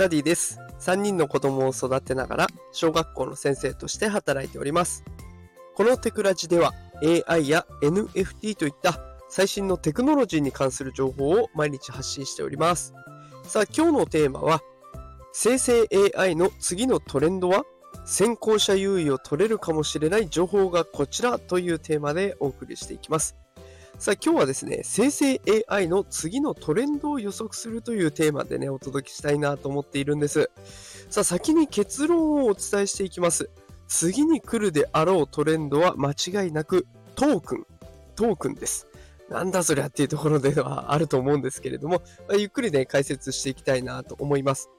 ダディです。3人の子供を育てながら小学校の先生として働いております。このテクラジでは AI や NFT といった最新のテクノロジーに関する情報を毎日発信しております。さあ今日のテーマは生成 AI の次のトレンドは先行者優位を取れるかもしれない情報がこちらというテーマでお送りしていきます。さあ今日はですね、生成 AI の次のトレンドを予測するというテーマでね、お届けしたいなと思っているんです。さあ先に結論をお伝えしていきます。次に来るであろうトレンドは間違いなくトークン。トークンです。なんだそりゃっていうところではあると思うんですけれども、まあ、ゆっくりね、解説していきたいなと思います。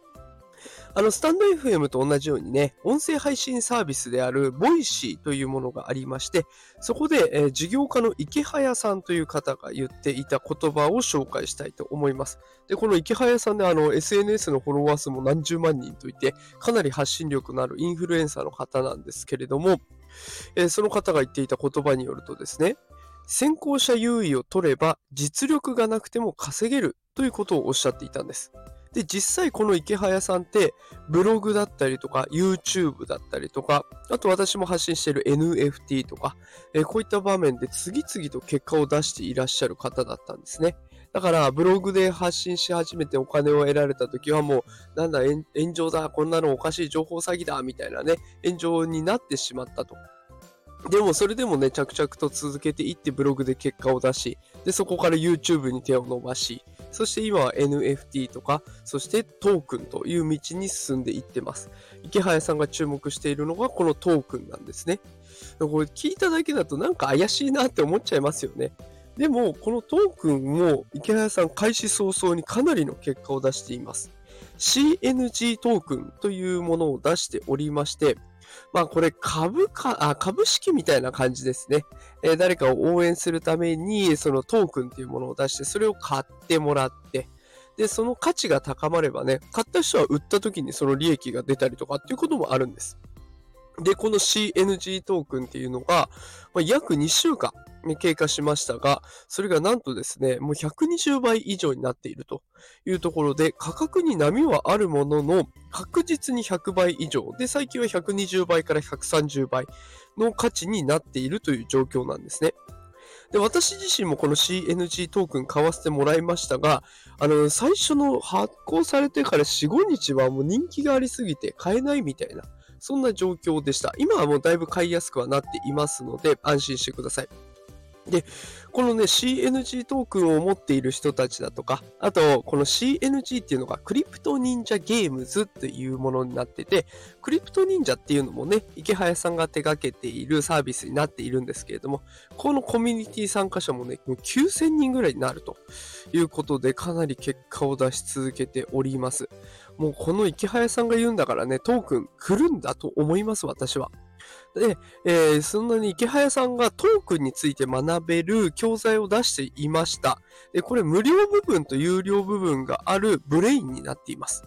あの、 stand.fm と同じようにね、音声配信サービスである Voicy というものがありまして、そこで、えー、事業家の池早さんという方が言っていた言葉を紹介したいと思います。で、この池早さんで、あの、SNS のフォロワー数も何十万人といて、かなり発信力のあるインフルエンサーの方なんですけれども、えー、その方が言っていた言葉によるとですね、先行者優位を取れば実力がなくても稼げるということをおっしゃっていたんです。で、実際この池早さんって、ブログだったりとか、YouTube だったりとか、あと私も発信している NFT とか、えー、こういった場面で次々と結果を出していらっしゃる方だったんですね。だから、ブログで発信し始めてお金を得られた時はもう、なんだ、炎上だ、こんなのおかしい情報詐欺だ、みたいなね、炎上になってしまったと。でもそれでもね、着々と続けていってブログで結果を出し、で、そこから YouTube に手を伸ばし、そして今は NFT とか、そしてトークンという道に進んでいってます。池早さんが注目しているのがこのトークンなんですね。これ聞いただけだとなんか怪しいなって思っちゃいますよね。でも、このトークンも池早さん開始早々にかなりの結果を出しています。CNG トークンというものを出しておりまして、まあこれ株か、あ、株式みたいな感じですね。えー、誰かを応援するために、そのトークンっていうものを出して、それを買ってもらって、で、その価値が高まればね、買った人は売った時にその利益が出たりとかっていうこともあるんです。で、この CNG トークンっていうのが、まあ、約2週間経過しましたが、それがなんとですね、もう120倍以上になっているというところで、価格に波はあるものの、確実に100倍以上、で、最近は120倍から130倍の価値になっているという状況なんですね。で、私自身もこの CNG トークン買わせてもらいましたが、あの、最初の発行されてから4、5日はもう人気がありすぎて買えないみたいな、そんな状況でした。今はもうだいぶ買いやすくはなっていますので、安心してください。で、このね、CNG トークンを持っている人たちだとか、あと、この CNG っていうのがクリプト忍者ゲームズっていうものになってて、クリプト忍者っていうのもね、池早さんが手掛けているサービスになっているんですけれども、このコミュニティ参加者もね、もう9000人ぐらいになるということで、かなり結果を出し続けております。もうこの池早さんが言うんだからね、トークン来るんだと思います、私は。で、えー、そんなに池早さんがトークンについて学べる教材を出していました。で、これ無料部分と有料部分があるブレインになっています。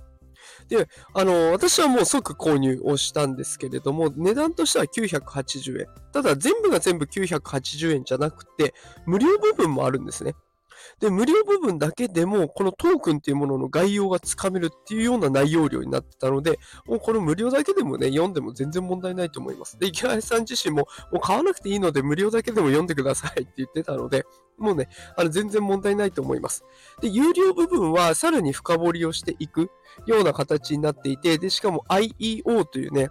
で、あの、私はもう即購入をしたんですけれども、値段としては980円。ただ全部が全部980円じゃなくて、無料部分もあるんですね。で、無料部分だけでも、このトークンっていうものの概要がつかめるっていうような内容量になってたので、もうこの無料だけでもね、読んでも全然問題ないと思います。で、池谷さん自身も、もう買わなくていいので無料だけでも読んでくださいって言ってたので、もうね、あの全然問題ないと思います。で、有料部分はさらに深掘りをしていくような形になっていて、で、しかも IEO というね、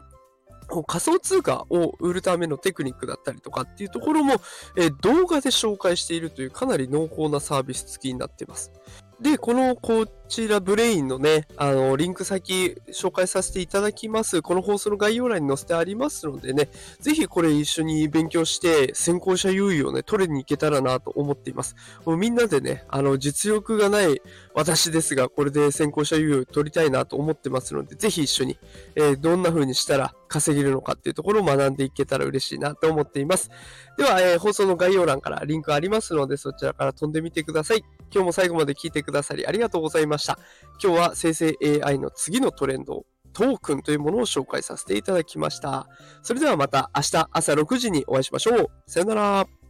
仮想通貨を売るためのテクニックだったりとかっていうところも、えー、動画で紹介しているというかなり濃厚なサービス付きになっています。で、このこちらブレインのね、あの、リンク先紹介させていただきます。この放送の概要欄に載せてありますのでね、ぜひこれ一緒に勉強して先行者優位をね、取りに行けたらなと思っています。もうみんなでね、あの、実力がない私ですが、これで先行者優位を取りたいなと思ってますので、ぜひ一緒に、えー、どんな風にしたら稼げるのかっていうところを学んでいけたら嬉しいなと思っています。では、えー、放送の概要欄からリンクありますので、そちらから飛んでみてください。今日も最後まで聞いてくださりありがとうございましたした。今日は生成 AI の次のトレンド、トークンというものを紹介させていただきました。それではまた明日朝6時にお会いしましょう。さよなら。